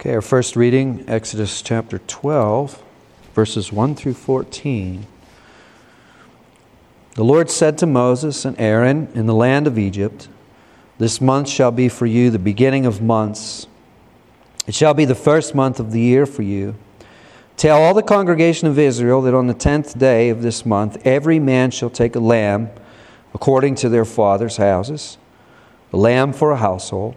Okay, our first reading, Exodus chapter 12, verses 1 through 14. The Lord said to Moses and Aaron in the land of Egypt, This month shall be for you the beginning of months. It shall be the first month of the year for you. Tell all the congregation of Israel that on the tenth day of this month every man shall take a lamb according to their father's houses, a lamb for a household.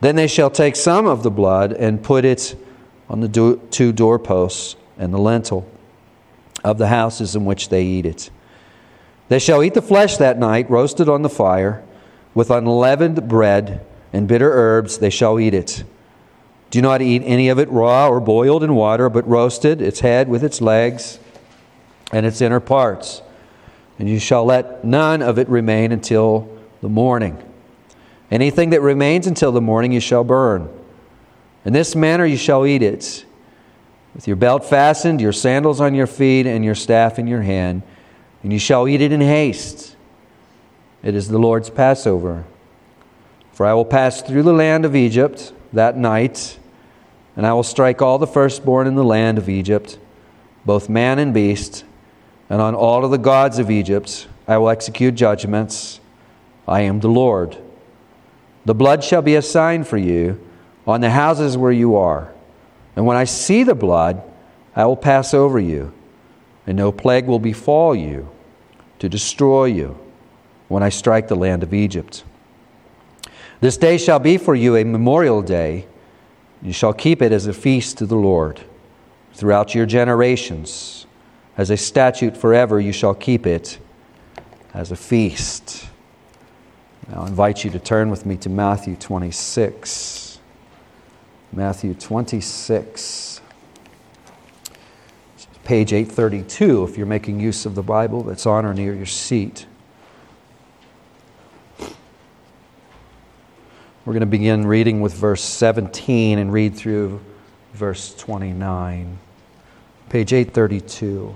Then they shall take some of the blood and put it on the two doorposts and the lintel of the houses in which they eat it. They shall eat the flesh that night, roasted on the fire, with unleavened bread and bitter herbs, they shall eat it. Do not eat any of it raw or boiled in water, but roasted, its head with its legs and its inner parts. And you shall let none of it remain until the morning. Anything that remains until the morning you shall burn. In this manner you shall eat it, with your belt fastened, your sandals on your feet, and your staff in your hand, and you shall eat it in haste. It is the Lord's Passover. For I will pass through the land of Egypt that night, and I will strike all the firstborn in the land of Egypt, both man and beast, and on all of the gods of Egypt I will execute judgments. I am the Lord. The blood shall be a sign for you on the houses where you are. And when I see the blood, I will pass over you, and no plague will befall you to destroy you when I strike the land of Egypt. This day shall be for you a memorial day. You shall keep it as a feast to the Lord throughout your generations. As a statute forever, you shall keep it as a feast. I'll invite you to turn with me to Matthew 26. Matthew 26, page 832, if you're making use of the Bible that's on or near your seat. We're going to begin reading with verse 17 and read through verse 29. Page 832.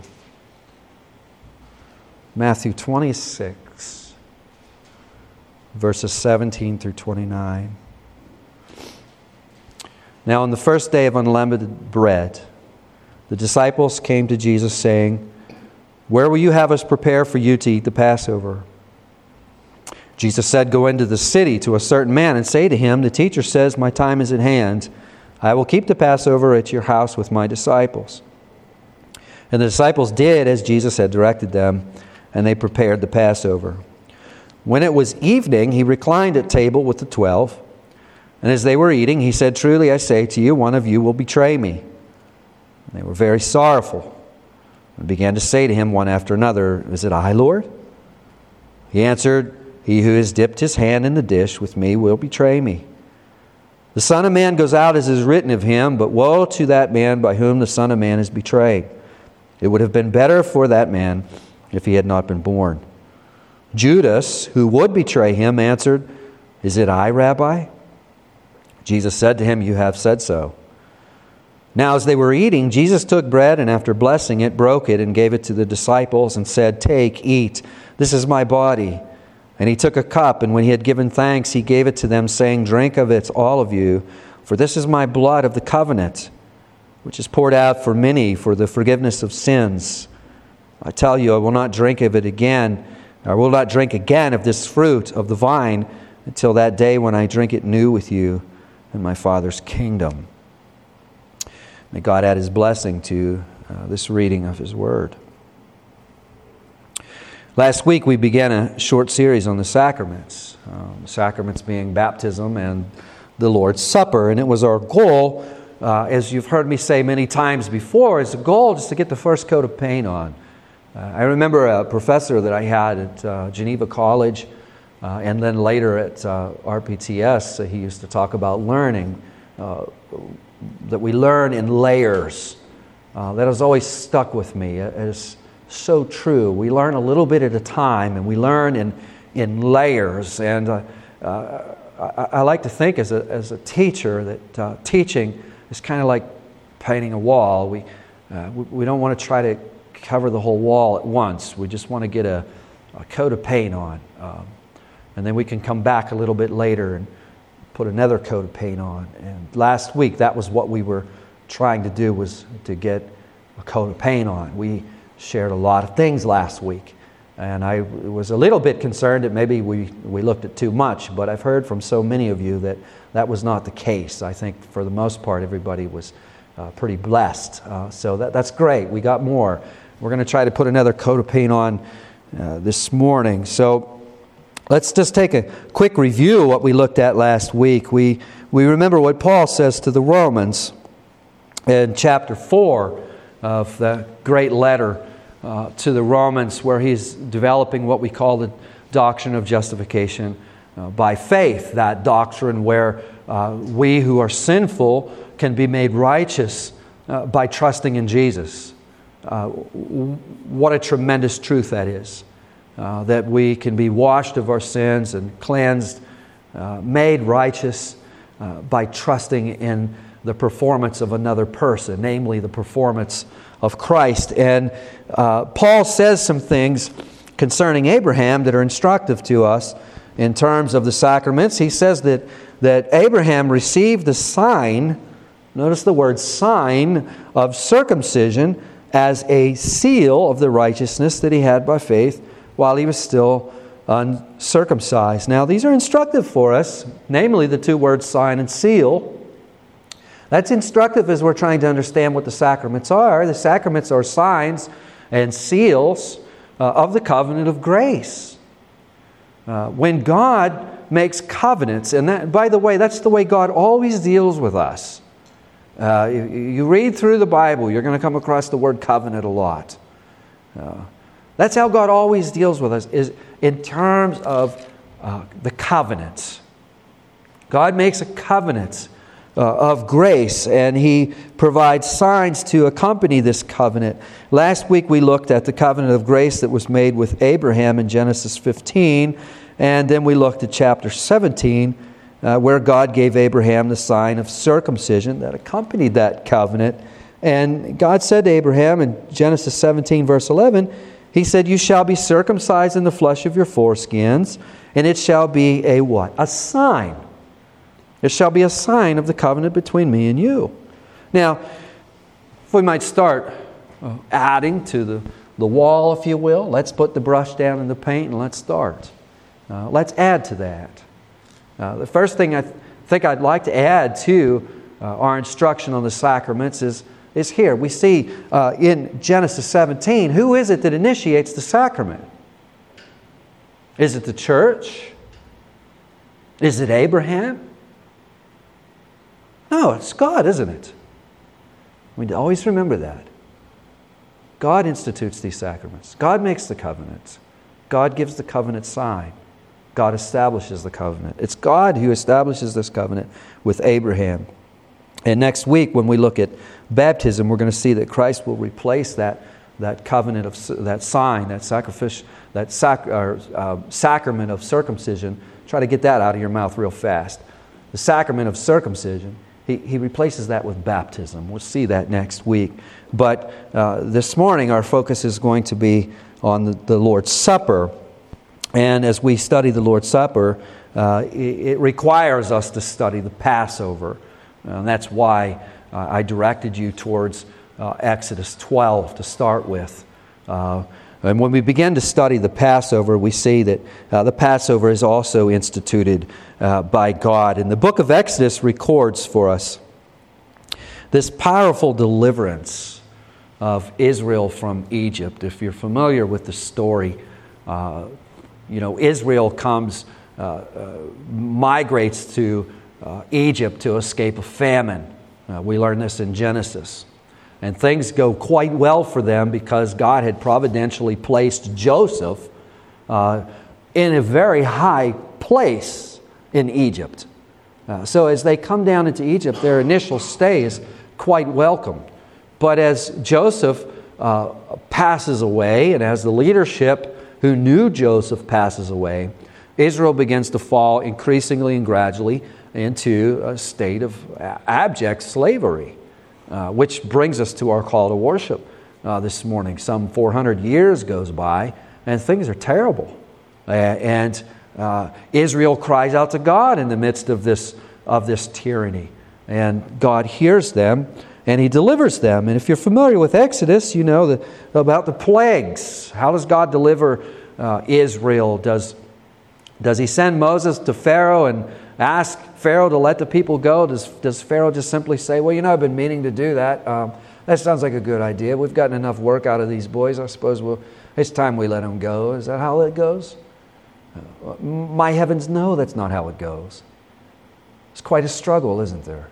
Matthew 26 verses 17 through 29. Now, on the first day of unleavened bread, the disciples came to Jesus, saying, Where will you have us prepare for you to eat the Passover? Jesus said, Go into the city to a certain man and say to him, The teacher says, My time is at hand. I will keep the Passover at your house with my disciples. And the disciples did as Jesus had directed them, and they prepared the Passover. When it was evening, he reclined at table with the twelve. And as they were eating, he said, Truly I say to you, one of you will betray me. And they were very sorrowful and began to say to him one after another, Is it I, Lord? He answered, He who has dipped his hand in the dish with me will betray me. The Son of Man goes out as is written of him, but woe to that man by whom the Son of Man is betrayed. It would have been better for that man if he had not been born. Judas, who would betray him, answered, Is it I, Rabbi? Jesus said to him, You have said so. Now, as they were eating, Jesus took bread and after blessing it, broke it and gave it to the disciples and said, Take, eat, this is my body. And he took a cup, and when he had given thanks, he gave it to them, saying, Drink of it, all of you, for this is my blood of the covenant, which is poured out for many for the forgiveness of sins. I tell you, I will not drink of it again I will not drink again of this fruit of the vine until that day when I drink it new with you in my Father's kingdom. May God add his blessing to uh, this reading of his word. Last week we began a short series on the sacraments, um, sacraments being baptism and the Lord's Supper, and it was our goal, uh, as you've heard me say many times before, is the goal just to get the first coat of paint on. Uh, I remember a professor that I had at uh, Geneva College uh, and then later at RPTS, he used to talk about learning. That we learn in layers. That has always stuck with me. It is so true. We learn a little bit at a time, and we learn in, in layers. And uh, uh, I, I, like to think as a, as a teacher that uh, teaching is kind of like painting a wall. We, we, we, don't want to try to cover the whole wall at once. We just want to get a, a coat of paint on. Um, and then we can come back a little bit later and put another coat of paint on. And last week, that was what we were trying to do was to get a coat of paint on. We shared a lot of things last week. And I was a little bit concerned that maybe we, we looked at too much, but I've heard from so many of you that that was not the case. I think for the most part, everybody was uh, pretty blessed. Uh, so that, that's great. We got more. We're going to try to put another coat of paint on uh, this morning. So let's just take a quick review of what we looked at last week. We, we remember what Paul says to the Romans in chapter 4 of the great letter uh, to the Romans, where he's developing what we call the doctrine of justification uh, by faith, that doctrine where uh, we who are sinful can be made righteous uh, by trusting in Jesus. Uh, what a tremendous truth that is. Uh, that we can be washed of our sins and cleansed, made righteous by trusting in the performance of another person, namely the performance of Christ. And uh, Paul says some things concerning Abraham that are instructive to us in terms of the sacraments. He says that, that Abraham received the sign, notice the word sign, of circumcision as a seal of the righteousness that he had by faith while he was still uncircumcised. Now, these are instructive for us, namely the two words sign and seal. That's instructive as we're trying to understand what the sacraments are. The sacraments are signs and seals uh, of the covenant of grace. Uh, when God makes covenants, and that, by the way, that's the way God always deals with us. Uh, you, you, read through the Bible, you're going to come across the word covenant a lot. Uh, that's how God always deals with us, is in terms of uh, the covenants. God makes a covenant uh, of grace, and he provides signs to accompany this covenant. Last week we looked at the covenant of grace that was made with Abraham in Genesis 15, and then we looked at chapter 17, uh, where God gave Abraham the sign of circumcision that accompanied that covenant. And God said to Abraham in Genesis 17, verse 11, He said, You shall be circumcised in the flesh of your foreskins, and it shall be a what? A sign it shall be a sign of the covenant between me and you. Now, if we might start uh, adding to the, the wall, if you will, let's put the brush down in the paint and let's start. Uh, let's add to that. Uh, the first thing I th- think I'd like to add to uh, our instruction on the sacraments is, is here. We see uh, in Genesis 17 who is it that initiates the sacrament? Is it the church? Is it Abraham? No, it's God, isn't it? We always remember that. God institutes these sacraments. God makes the covenant. God gives the covenant sign. God establishes the covenant. It's God who establishes this covenant with Abraham. And next week, when we look at baptism, we're going to see that Christ will replace that, that covenant of that sign, that sacrifice, that sac, or, uh, sacrament of circumcision. Try to get that out of your mouth real fast. The sacrament of circumcision he, he replaces that with baptism. We'll see that next week. But uh, this morning, our focus is going to be on the, the Lord's Supper. And as we study the Lord's Supper, uh, it, it, requires us to study the Passover. And that's why uh, I directed you towards uh, Exodus 12 to start with. Uh, and when we begin to study the Passover, we see that uh, the Passover is also instituted uh, by God. And the book of Exodus records for us this powerful deliverance of Israel from Egypt. If you're familiar with the story, uh, you know, Israel comes, uh, uh, migrates to uh, Egypt to escape a famine. we learn this in Genesis. And things go quite well for them because God had providentially placed Joseph uh, in a very high place in Egypt. Uh, so as they come down into Egypt, their initial stay is quite welcome. But as Joseph uh, passes away, and as the leadership who knew Joseph passes away, Israel begins to fall increasingly and gradually into a state of abject slavery, uh, which brings us to our call to worship uh, this morning. Some 400 years goes by, and things are terrible. Uh, and Israel cries out to God in the midst of this, of this tyranny. And God hears them and He delivers them. And if you're familiar with Exodus, you know the, about the plagues. How does God deliver uh, Israel? Does, does He send Moses to Pharaoh and ask Pharaoh to let the people go? Does, does Pharaoh just simply say, Well, you know, I've been meaning to do that? Um, that sounds like a good idea. We've gotten enough work out of these boys. I suppose we'll, it's time we let them go. Is that how it goes? My heavens, no, that's not how it goes. It's quite a struggle, isn't there?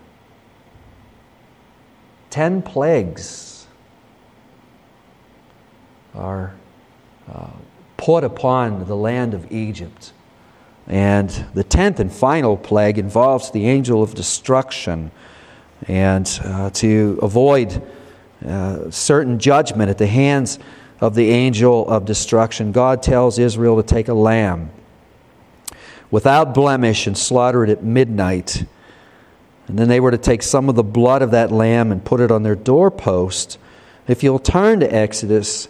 Ten plagues are uh, put upon the land of Egypt. And the tenth and final plague involves the angel of destruction. And uh, to avoid uh, certain judgment at the hands of the angel of destruction, God tells Israel to take a lamb without blemish and slaughter it at midnight. And then they were to take some of the blood of that lamb and put it on their doorpost. If you'll turn to Exodus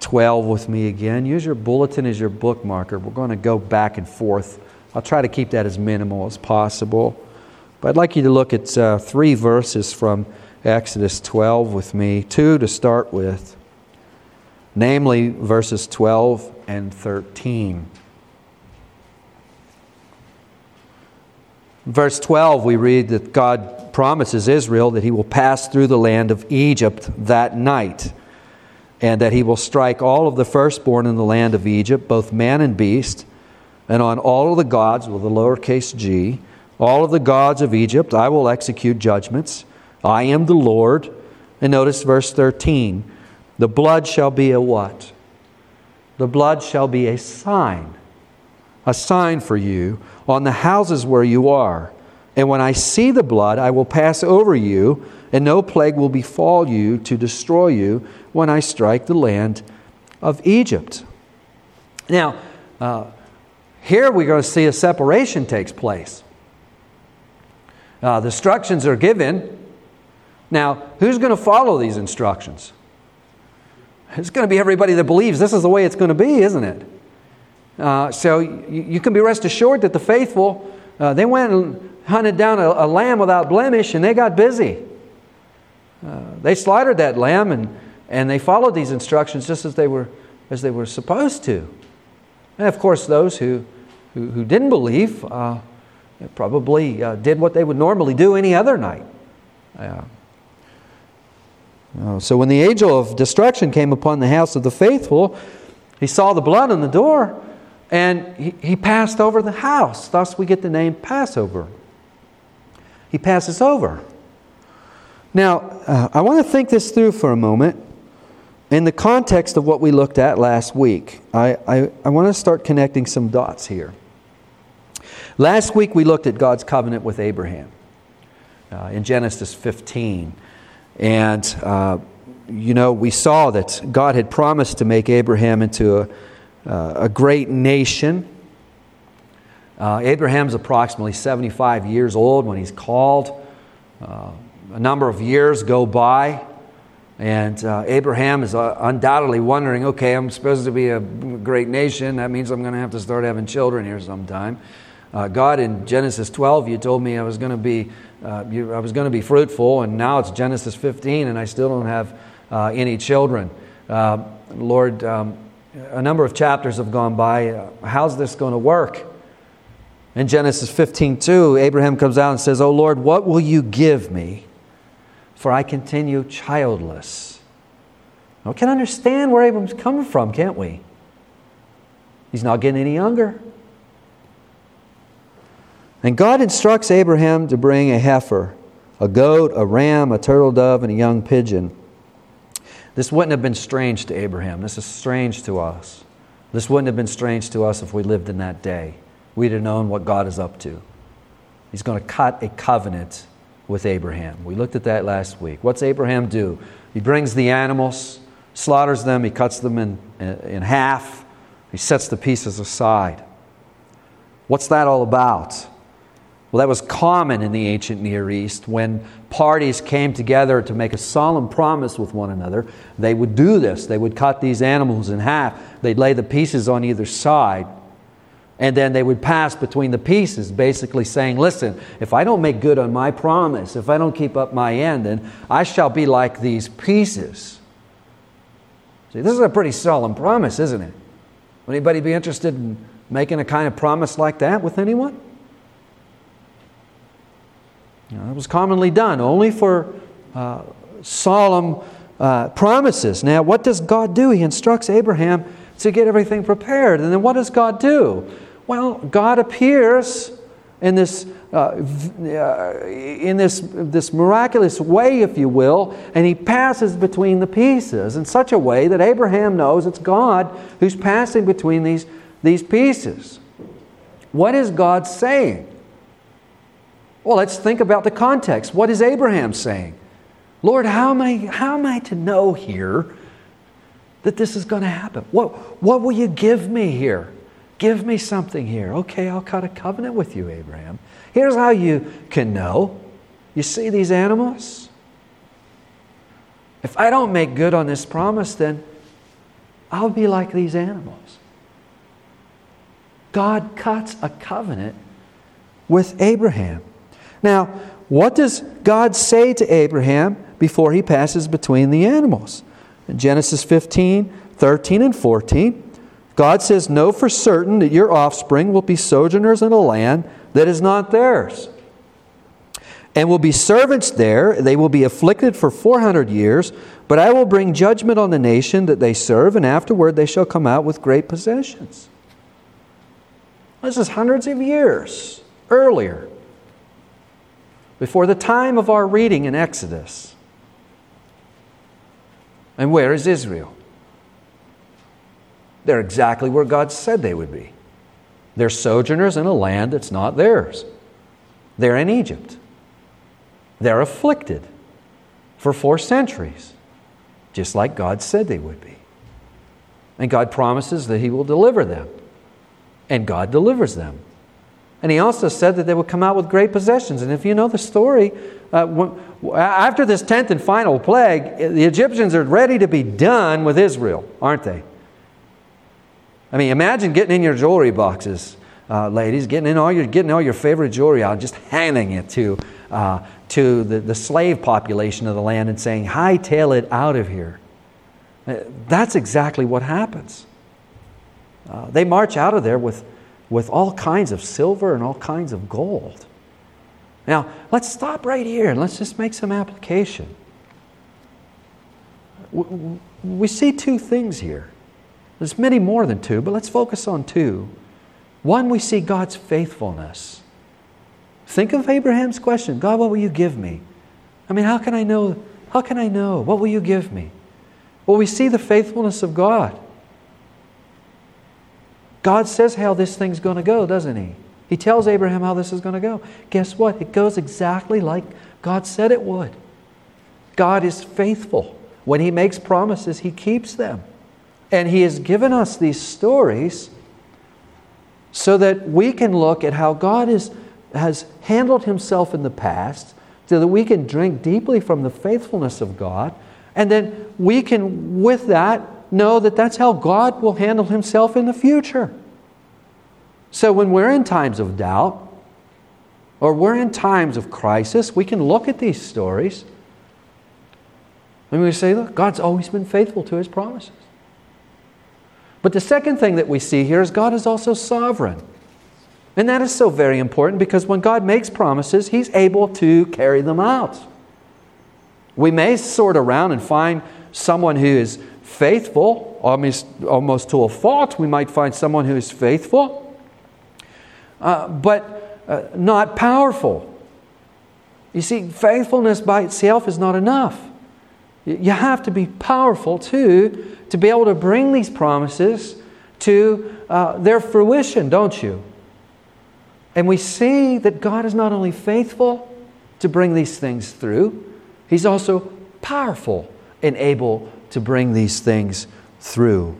12 with me again, use your bulletin as your bookmarker. We're going to go back and forth. I'll try to keep that as minimal as possible. But I'd like you to look at uh, three verses from Exodus 12 with me, two to start with namely verses 12 and 13. Verse 12, we read that God promises Israel that he will pass through the land of Egypt that night, and that he will strike all of the firstborn in the land of Egypt, both man and beast, and on all of the gods, with a lowercase g, all of the gods of Egypt, I will execute judgments. I am the Lord. And notice verse 13 the blood shall be a what? The blood shall be a sign, a sign for you on the houses where you are. And when I see the blood, I will pass over you, and no plague will befall you to destroy you when I strike the land of Egypt. Now, uh, here we're going to see a separation takes place. Uh, the instructions are given. Now, who's going to follow these instructions? It's going to be everybody that believes this is the way it's going to be, isn't it? Uh, so you, you, can be rest assured that the faithful, uh, they went and hunted down a, a, lamb without blemish and they got busy. Uh, they slaughtered that lamb and, and they followed these instructions just as they were, as they were supposed to. And of course, those who, who, who didn't believe uh, probably uh, did what they would normally do any other night. Uh, so when the angel of destruction came upon the house of the faithful, he saw the blood on the door and he, he passed over the house. Thus, we get the name Passover. He passes over. Now, uh, I want to think this through for a moment in the context of what we looked at last week. I, I, I want to start connecting some dots here. Last week, we looked at God's covenant with Abraham uh, in Genesis 15. And, uh, you know, we saw that God had promised to make Abraham into a uh, a great nation. Uh, Abraham's approximately 75 years old when he's called. Uh, a number of years go by, and uh, Abraham is uh, undoubtedly wondering okay, I'm supposed to be a great nation. That means I'm going to have to start having children here sometime. Uh, God, in Genesis 12, you told me I was going to be. You, I was going to be fruitful, and now it's Genesis 15, and I still don't have any children. Lord, um, a number of chapters have gone by. Uh, how's this going to work? In Genesis 15 2, Abraham comes out and says, Oh Lord, what will you give me? For I continue childless. Now, we can understand where Abraham's coming from, can't we? He's not getting any younger. And God instructs Abraham to bring a heifer, a goat, a ram, a turtle dove, and a young pigeon. This wouldn't have been strange to Abraham. This is strange to us. This wouldn't have been strange to us if we lived in that day. We'd have known what God is up to. He's going to cut a covenant with Abraham. We looked at that last week. What's Abraham do? He brings the animals, slaughters them, he cuts them in, in half, he sets the pieces aside. What's that all about? Well, that was common in the ancient Near East. When parties came together to make a solemn promise with one another, they would do this. They would cut these animals in half, they'd lay the pieces on either side. And then they would pass between the pieces, basically saying, Listen, if I don't make good on my promise, if I don't keep up my end, then I shall be like these pieces. See, this is a pretty solemn promise, isn't it? Would anybody be interested in making a kind of promise like that with anyone? You know, it was commonly done only for uh, solemn uh, promises. Now, what does God do? He instructs Abraham to get everything prepared. And then what does God do? Well, God appears in this, uh, uh, in this, this miraculous way, if you will, and he passes between the pieces in such a way that Abraham knows it's God who's passing between these, these pieces. What is God saying? Well, let's think about the context. What is Abraham saying? Lord, how am I, how am I to know here that this is going to happen? What, what will you give me here? Give me something here. Okay, I'll cut a covenant with you, Abraham. Here's how you can know. You see these animals? If I don't make good on this promise, then I'll be like these animals. God cuts a covenant with Abraham. Now, what does God say to Abraham before he passes between the animals? In Genesis 15, 13, and 14, God says, Know for certain that your offspring will be sojourners in a land that is not theirs, and will be servants there. They will be afflicted for 400 years, but I will bring judgment on the nation that they serve, and afterward they shall come out with great possessions. This is hundreds of years earlier, before the time of our reading in Exodus. And where is Israel? They're exactly where God said they would be. They're sojourners in a land that's not theirs. They're in Egypt. They're afflicted for four centuries, just like God said they would be. And God promises that He will deliver them. And God delivers them. And He also said that they would come out with great possessions. And if you know the story, uh, when, after this tenth and final plague, the Egyptians are ready to be done with Israel, aren't they? I mean, imagine getting in your jewelry boxes, uh, ladies, getting in all your getting all your favorite jewelry out, just handing it to uh, to the, the slave population of the land and saying, "Hightail it out of here." Uh, that's exactly what happens. Uh, they march out of there with with all kinds of silver and all kinds of gold. Now, let's stop right here and let's just make some application. We see two things here. There's many more than two, but let's focus on two. One, we see God's faithfulness. Think of Abraham's question God, what will you give me? I mean, how can I know? How can I know? What will you give me? Well, we see the faithfulness of God. God says how this thing's going to go, doesn't He? He tells Abraham how this is going to go. Guess what? It goes exactly like God said it would. God is faithful. When He makes promises, He keeps them. And He has given us these stories so that we can look at how God is, has handled Himself in the past, so that we can drink deeply from the faithfulness of God, and then we can, with that, know that that's how God will handle Himself in the future. So when we're in times of doubt, or we're in times of crisis, we can look at these stories and we say, look, God's always been faithful to His promises. But the second thing that we see here is God is also sovereign. And that is so very important because when God makes promises, He's able to carry them out. We may sort around and find someone who is faithful, almost, almost to a fault. We might find someone who is faithful, uh, but uh, not powerful. You see, faithfulness by itself is not enough. You have to be powerful too to be able to bring these promises to uh, their fruition, don't you? And we see that God is not only faithful to bring these things through, He's also powerful and able to bring these things through.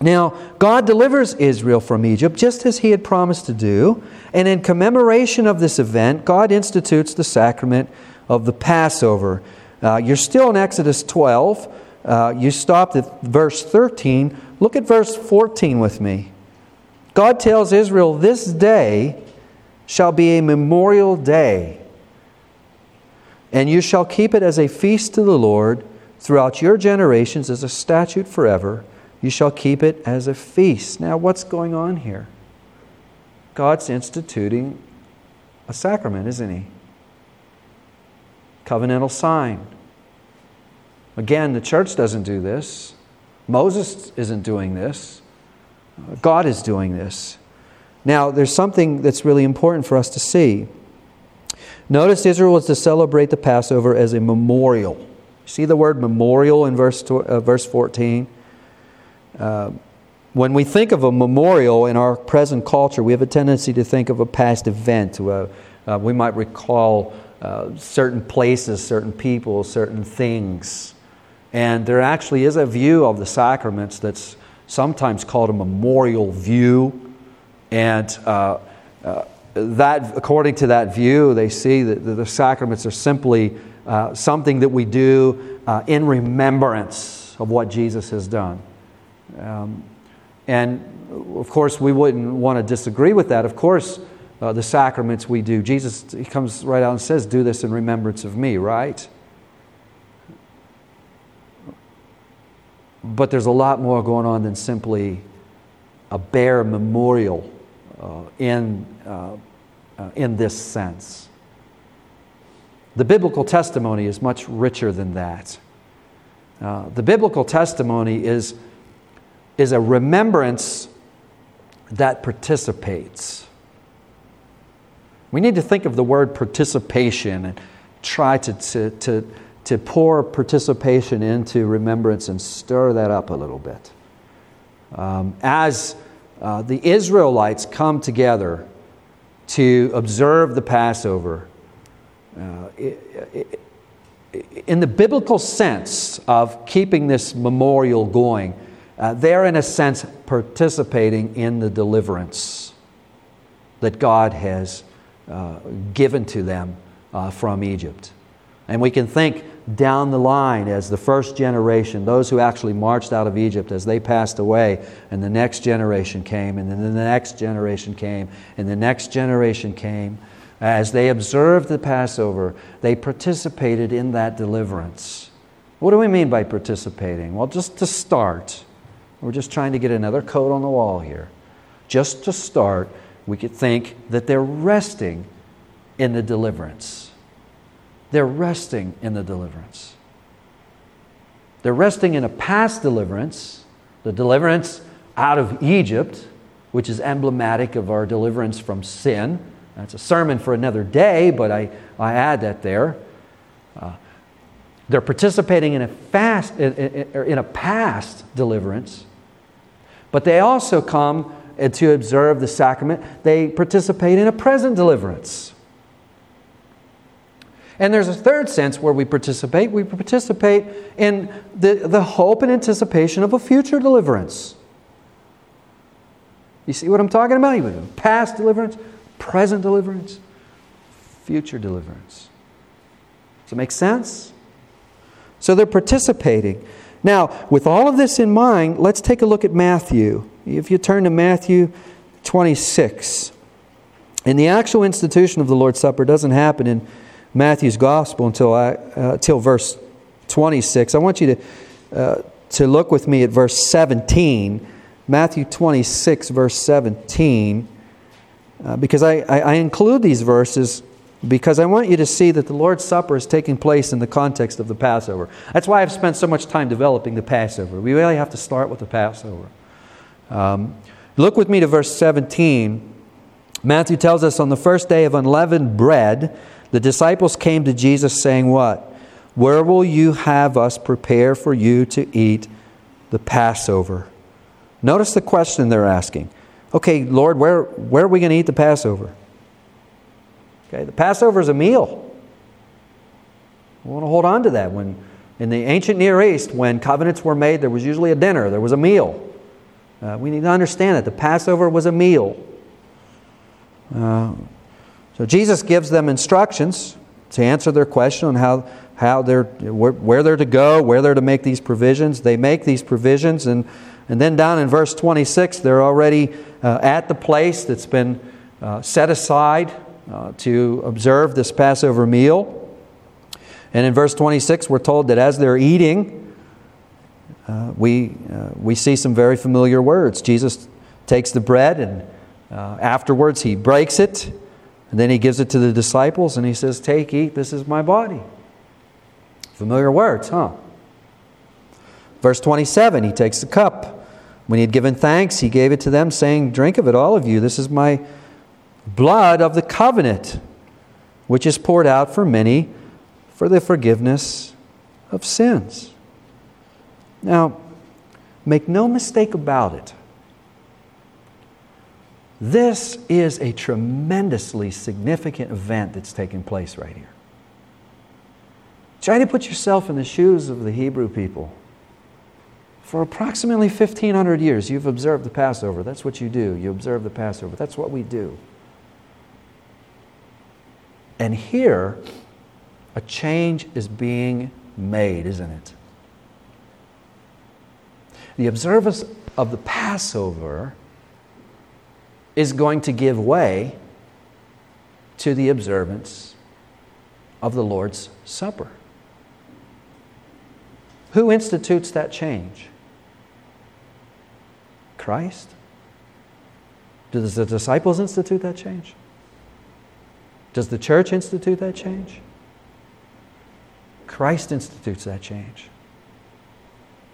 Now, God delivers Israel from Egypt just as He had promised to do. And in commemoration of this event, God institutes the sacrament of the Passover. Uh, you're still in Exodus 12. Uh, you stopped at verse 13. Look at verse 14 with me. God tells Israel, This day shall be a memorial day, and you shall keep it as a feast to the Lord throughout your generations as a statute forever. You shall keep it as a feast. Now, what's going on here? God's instituting a sacrament, isn't He? Covenantal sign. Again, the church doesn't do this. Moses isn't doing this. God is doing this. Now, there's something that's really important for us to see. Notice Israel was to celebrate the Passover as a memorial. See the word memorial in verse, uh, verse 14? Uh, when we think of a memorial in our present culture, we have a tendency to think of a past event. Uh, uh, we might recall uh, certain places, certain people, certain things. And there actually is a view of the sacraments that's sometimes called a memorial view. And uh, that, according to that view, they see that the sacraments are simply something that we do in remembrance of what Jesus has done. Um, and of course, we wouldn't want to disagree with that. Of course, uh, the sacraments we do, Jesus he comes right out and says, Do this in remembrance of me, right? But there's a lot more going on than simply a bare memorial uh, in, uh, uh in this sense. The biblical testimony is much richer than that. Uh, the biblical testimony is is a remembrance that participates. We need to think of the word participation and try to, to, to, to pour participation into remembrance and stir that up a little bit. Um, as uh, the Israelites come together to observe the Passover, uh, in the biblical sense of keeping this memorial going, uh, they're, in a sense, participating in the deliverance that God has uh, given to them uh, from Egypt. And we can think down the line as the first generation, those who actually marched out of Egypt, as they passed away, and the next generation came, and then the next generation came, and the next generation came. As they observed the Passover, they participated in that deliverance. What do we mean by participating? Well, just to start, we're just trying to get another coat on the wall here. Just to start, we could think that they're resting in the deliverance. They're resting in the deliverance. They're resting in a past deliverance, the deliverance out of Egypt, which is emblematic of our deliverance from sin. That's a sermon for another day, but I, I add that there. Uh, they're participating in a fast in, in, in a past deliverance but they also come to observe the sacrament, they participate in a present deliverance. And there's a third sense where we participate. We participate in the, the hope and anticipation of a future deliverance. You see what I'm talking about? Past deliverance, present deliverance, future deliverance. Does it make sense? So they're participating. Now, with all of this in mind, let's take a look at Matthew. If you turn to Matthew 26, and the actual institution of the Lord's Supper doesn't happen in Matthew's gospel until, I, uh, until verse 26. I want you to, uh, to look with me at verse 17. Matthew 26, verse 17, uh, because I, I, I include these verses because I want you to see that the Lord's Supper is taking place in the context of the Passover. That's why I've spent so much time developing the Passover. We really have to start with the Passover. Um, look with me to verse 17. Matthew tells us on the first day of unleavened bread, the disciples came to Jesus saying, What? Where will you have us prepare for you to eat the Passover? Notice the question they're asking. Okay, Lord, where, where are we going to eat the Passover? Okay, the Passover is a meal. We want to hold on to that. When in the ancient Near East, when covenants were made, there was usually a dinner, there was a meal. Uh, we need to understand that the Passover was a meal. Uh, so Jesus gives them instructions to answer their question on how, how they're, where, where they're to go, where they're to make these provisions. They make these provisions, and, and then down in verse 26, they're already uh, at the place that's been uh, set aside uh, to observe this Passover meal. And in verse 26, we're told that as they're eating, uh, we, uh, we see some very familiar words. Jesus takes the bread and uh, afterwards he breaks it and then he gives it to the disciples and he says, Take, eat, this is my body. Familiar words, huh? Verse 27, he takes the cup. When he had given thanks, he gave it to them, saying, Drink of it, all of you. This is my blood of the covenant, which is poured out for many for the forgiveness of sins. Now, make no mistake about it. This is a tremendously significant event that's taking place right here. Try to put yourself in the shoes of the Hebrew people. For approximately 1,500 years, you've observed the Passover. That's what you do. You observe the Passover. That's what we do. And here, a change is being made, isn't it? The observance of the Passover is going to give way to the observance of the Lord's Supper. Who institutes that change? Christ? Does the disciples institute that change? Does the church institute that change? Christ institutes that change.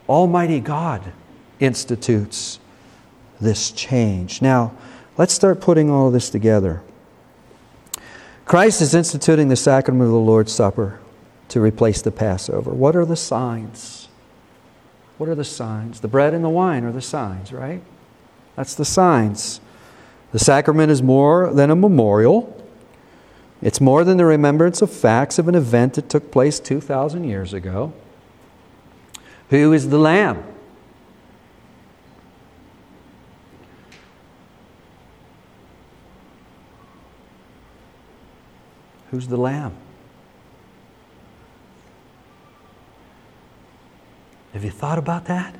Almighty God institutes this change. Now, Let's start putting all of this together. Christ is instituting the sacrament of the Lord's Supper to replace the Passover. What are the signs? What are the signs? The bread and the wine are the signs, right? That's the signs. The sacrament is more than a memorial. It's more than the remembrance of facts of an event that took place 2,000 years ago. Who is the Lamb? Who's the lamb? Have you thought about that?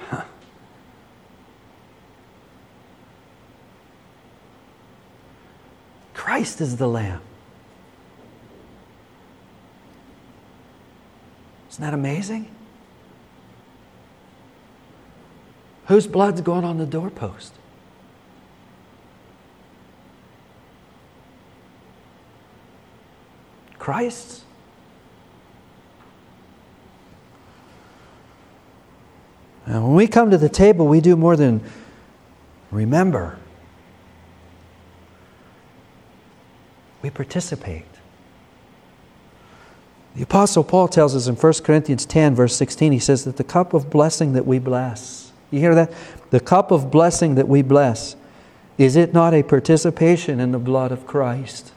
Huh. Christ is the lamb. Isn't that amazing? Whose blood's going on the doorpost? Christ's. And when we come to the table, we do more than remember. We participate. The Apostle Paul tells us in 1 Corinthians 10, verse 16, he says that the cup of blessing that we bless, you hear that? The cup of blessing that we bless, is it not a participation in the blood of Christ?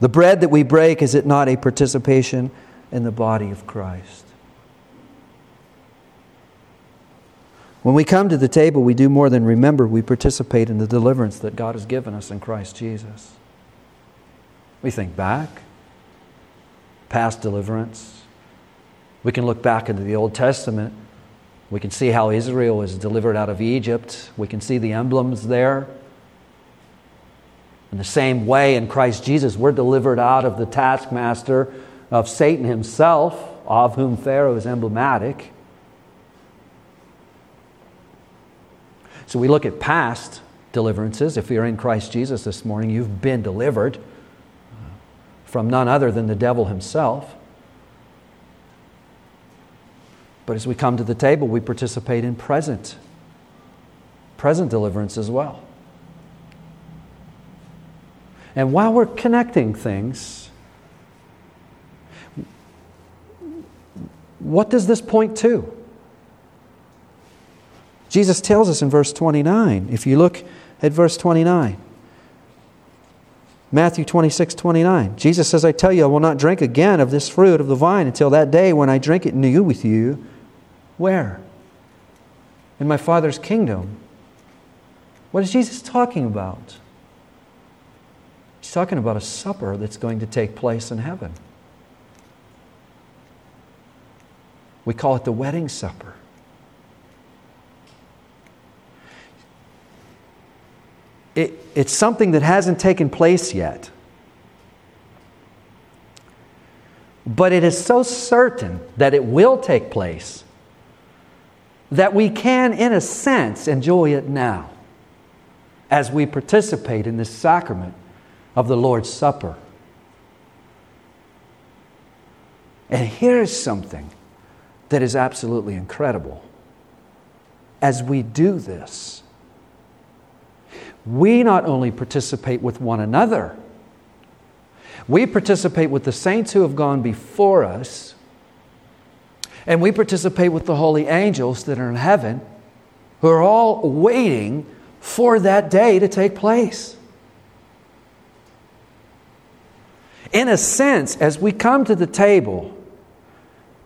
The bread that we break, is it not a participation in the body of Christ? When we come to the table, we do more than remember, we participate in the deliverance that God has given us in Christ Jesus. We think back, past deliverance. We can look back into the Old Testament. We can see how Israel was delivered out of Egypt. We can see the emblems there. In the same way, in Christ Jesus, we're delivered out of the taskmaster of Satan himself, of whom Pharaoh is emblematic. So we look at past deliverances. If you're in Christ Jesus this morning, you've been delivered from none other than the devil himself. But as we come to the table, we participate in present, present deliverance as well. And while we're connecting things, what does this point to? Jesus tells us in verse 29. If you look at verse 29, Matthew 26, 29. Jesus says, I tell you, I will not drink again of this fruit of the vine until that day when I drink it new with you. Where? In my Father's kingdom. What is Jesus talking about? He's talking about a supper that's going to take place in heaven. We call it the wedding supper. It, it's something that hasn't taken place yet. But it is so certain that it will take place that we can, in a sense, enjoy it now as we participate in this sacrament of the Lord's Supper. And here's something that is absolutely incredible. As we do this, we not only participate with one another, we participate with the saints who have gone before us, and we participate with the holy angels that are in heaven, who are all waiting for that day to take place. In a sense, as we come to the table,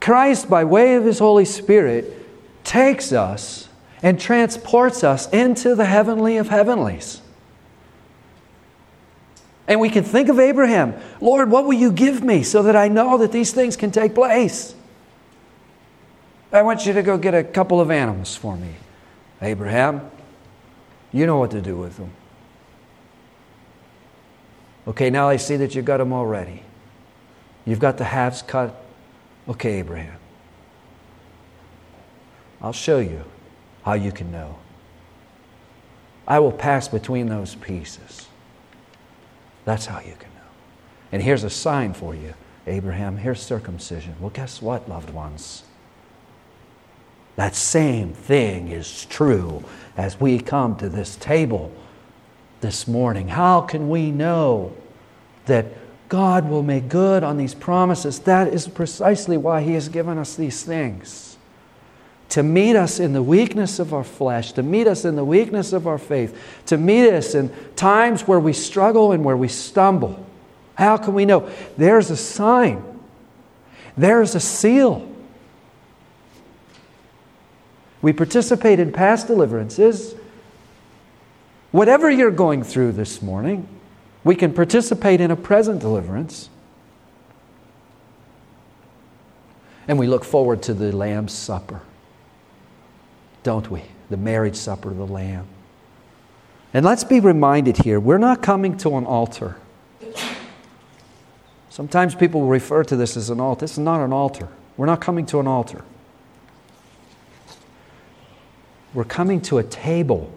Christ, by way of His Holy Spirit, takes us and transports us into the heavenly of heavenlies. And we can think of Abraham Lord, what will you give me so that I know that these things can take place? I want you to go get a couple of animals for me. Abraham, you know what to do with them. Okay, now I see that you've got them already. You've got the halves cut Okay, Abraham, I'll show you how you can know. I will pass between those pieces. That's how you can know. And here's a sign for you, Abraham. Here's circumcision. Well, guess what, loved ones? That same thing is true as we come to this table this morning. How can we know that God will make good on these promises. That is precisely why He has given us these things. To meet us in the weakness of our flesh, to meet us in the weakness of our faith, to meet us in times where we struggle and where we stumble. How can we know? There's a sign, there's a seal. We participate in past deliverances. Whatever you're going through this morning, we can participate in a present deliverance. And we look forward to the Lamb's Supper, don't we? The marriage supper of the Lamb. And let's be reminded here we're not coming to an altar. Sometimes people refer to this as an altar. This is not an altar. We're not coming to an altar. We're coming to a table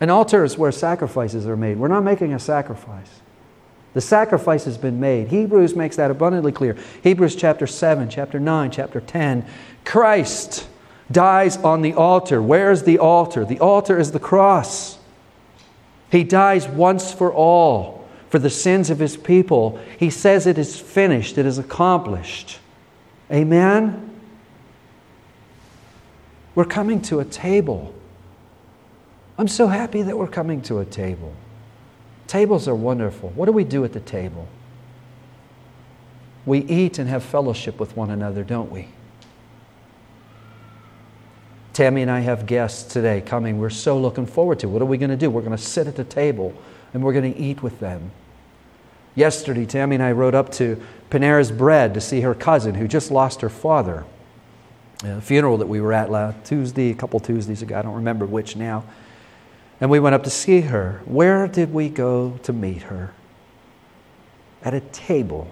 an altar is where sacrifices are made. We're not making a sacrifice. The sacrifice has been made. Hebrews makes that abundantly clear. Hebrews chapter 7, chapter 9, chapter 10. Christ dies on the altar. Where's the altar? The altar is the cross. He dies once for all for the sins of his people. He says it is finished, it is accomplished. Amen? We're coming to a table I'm so happy that we're coming to a table. Tables are wonderful. What do we do at the table? We eat and have fellowship with one another, don't we? Tammy and I have guests today coming. We're so looking forward to. What are we going to do? We're going to sit at the table and we're going to eat with them. Yesterday, Tammy and I rode up to Panera's Bread to see her cousin who just lost her father. A funeral that we were at last Tuesday, a couple Tuesdays ago. I don't remember which now. And we went up to see her. Where did we go to meet her? At a table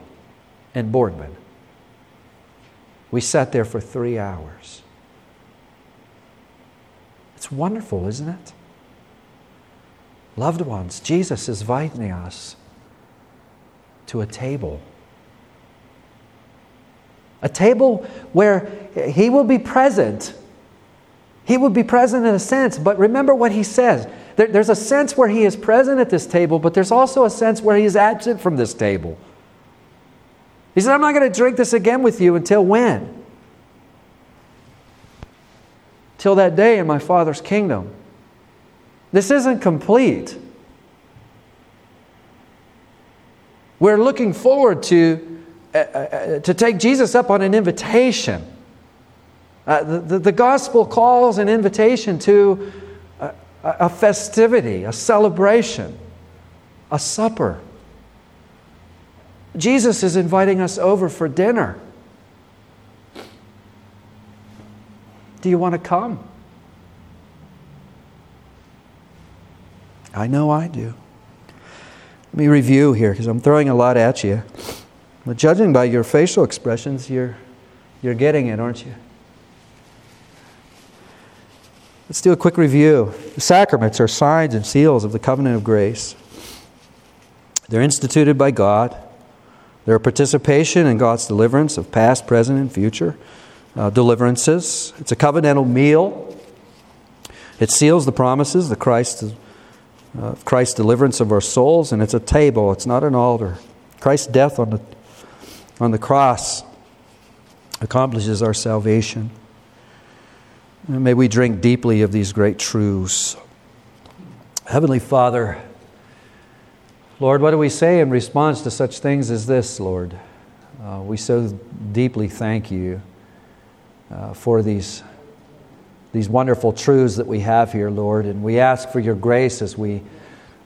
in Boardman. We sat there for three hours. It's wonderful, isn't it? Loved ones, Jesus is inviting us to a table. A table where He will be present he would be present in a sense, but remember what he says. There, there's a sense where he is present at this table, but there's also a sense where he is absent from this table. He said, I'm not going to drink this again with you until when? till that day in my Father's kingdom. This isn't complete. We're looking forward to, uh, uh, to take Jesus up on an invitation. Uh, the, the, gospel calls an invitation to a, a festivity, a celebration, a supper. Jesus is inviting us over for dinner. Do you want to come? I know I do. Let me review here because I'm throwing a lot at you. But judging by your facial expressions, you're, you're getting it, aren't you? Let's do a quick review. The sacraments are signs and seals of the covenant of grace. They're instituted by God. They're a participation in God's deliverance of past, present, and future uh, deliverances. It's a covenantal meal. It seals the promises, the Christ, uh, Christ's deliverance of our souls, and it's a table. It's not an altar. Christ's death on the on the cross accomplishes our salvation. May we drink deeply of these great truths. Heavenly Father, Lord, what do we say in response to such things as this, Lord? Uh, we so deeply thank you uh, for these, these wonderful truths that we have here, Lord, and we ask for your grace as we,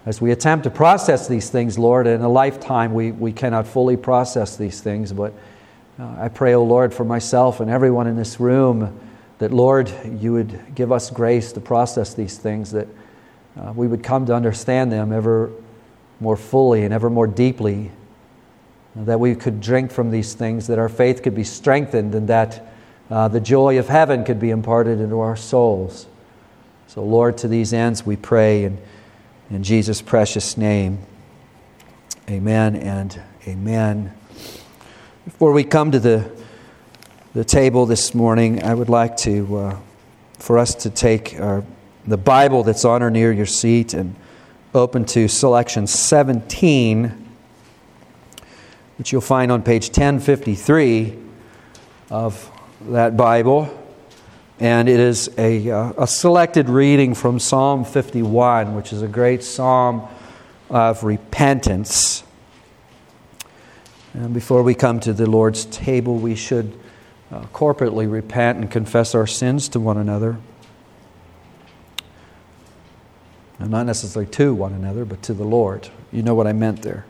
as we attempt to process these things, Lord. In a lifetime, we, we cannot fully process these things, but uh, I pray, O oh Lord, for myself and everyone in this room that, Lord, you would give us grace to process these things, that uh, we would come to understand them ever more fully and ever more deeply, that we could drink from these things, that our faith could be strengthened, and that uh, the joy of heaven could be imparted into our souls. So, Lord, to these ends we pray in, in Jesus' precious name. Amen and amen. Before we come to the, the table this morning, I would like to, uh, for us to take our, the Bible that's on or near your seat and open to selection 17, which you'll find on page 1053 of that Bible. And it is a, uh, a selected reading from Psalm 51, which is a great psalm of repentance. And before we come to the Lord's table, we should uh, corporately repent and confess our sins to one another. And not necessarily to one another, but to the Lord. You know what I meant there.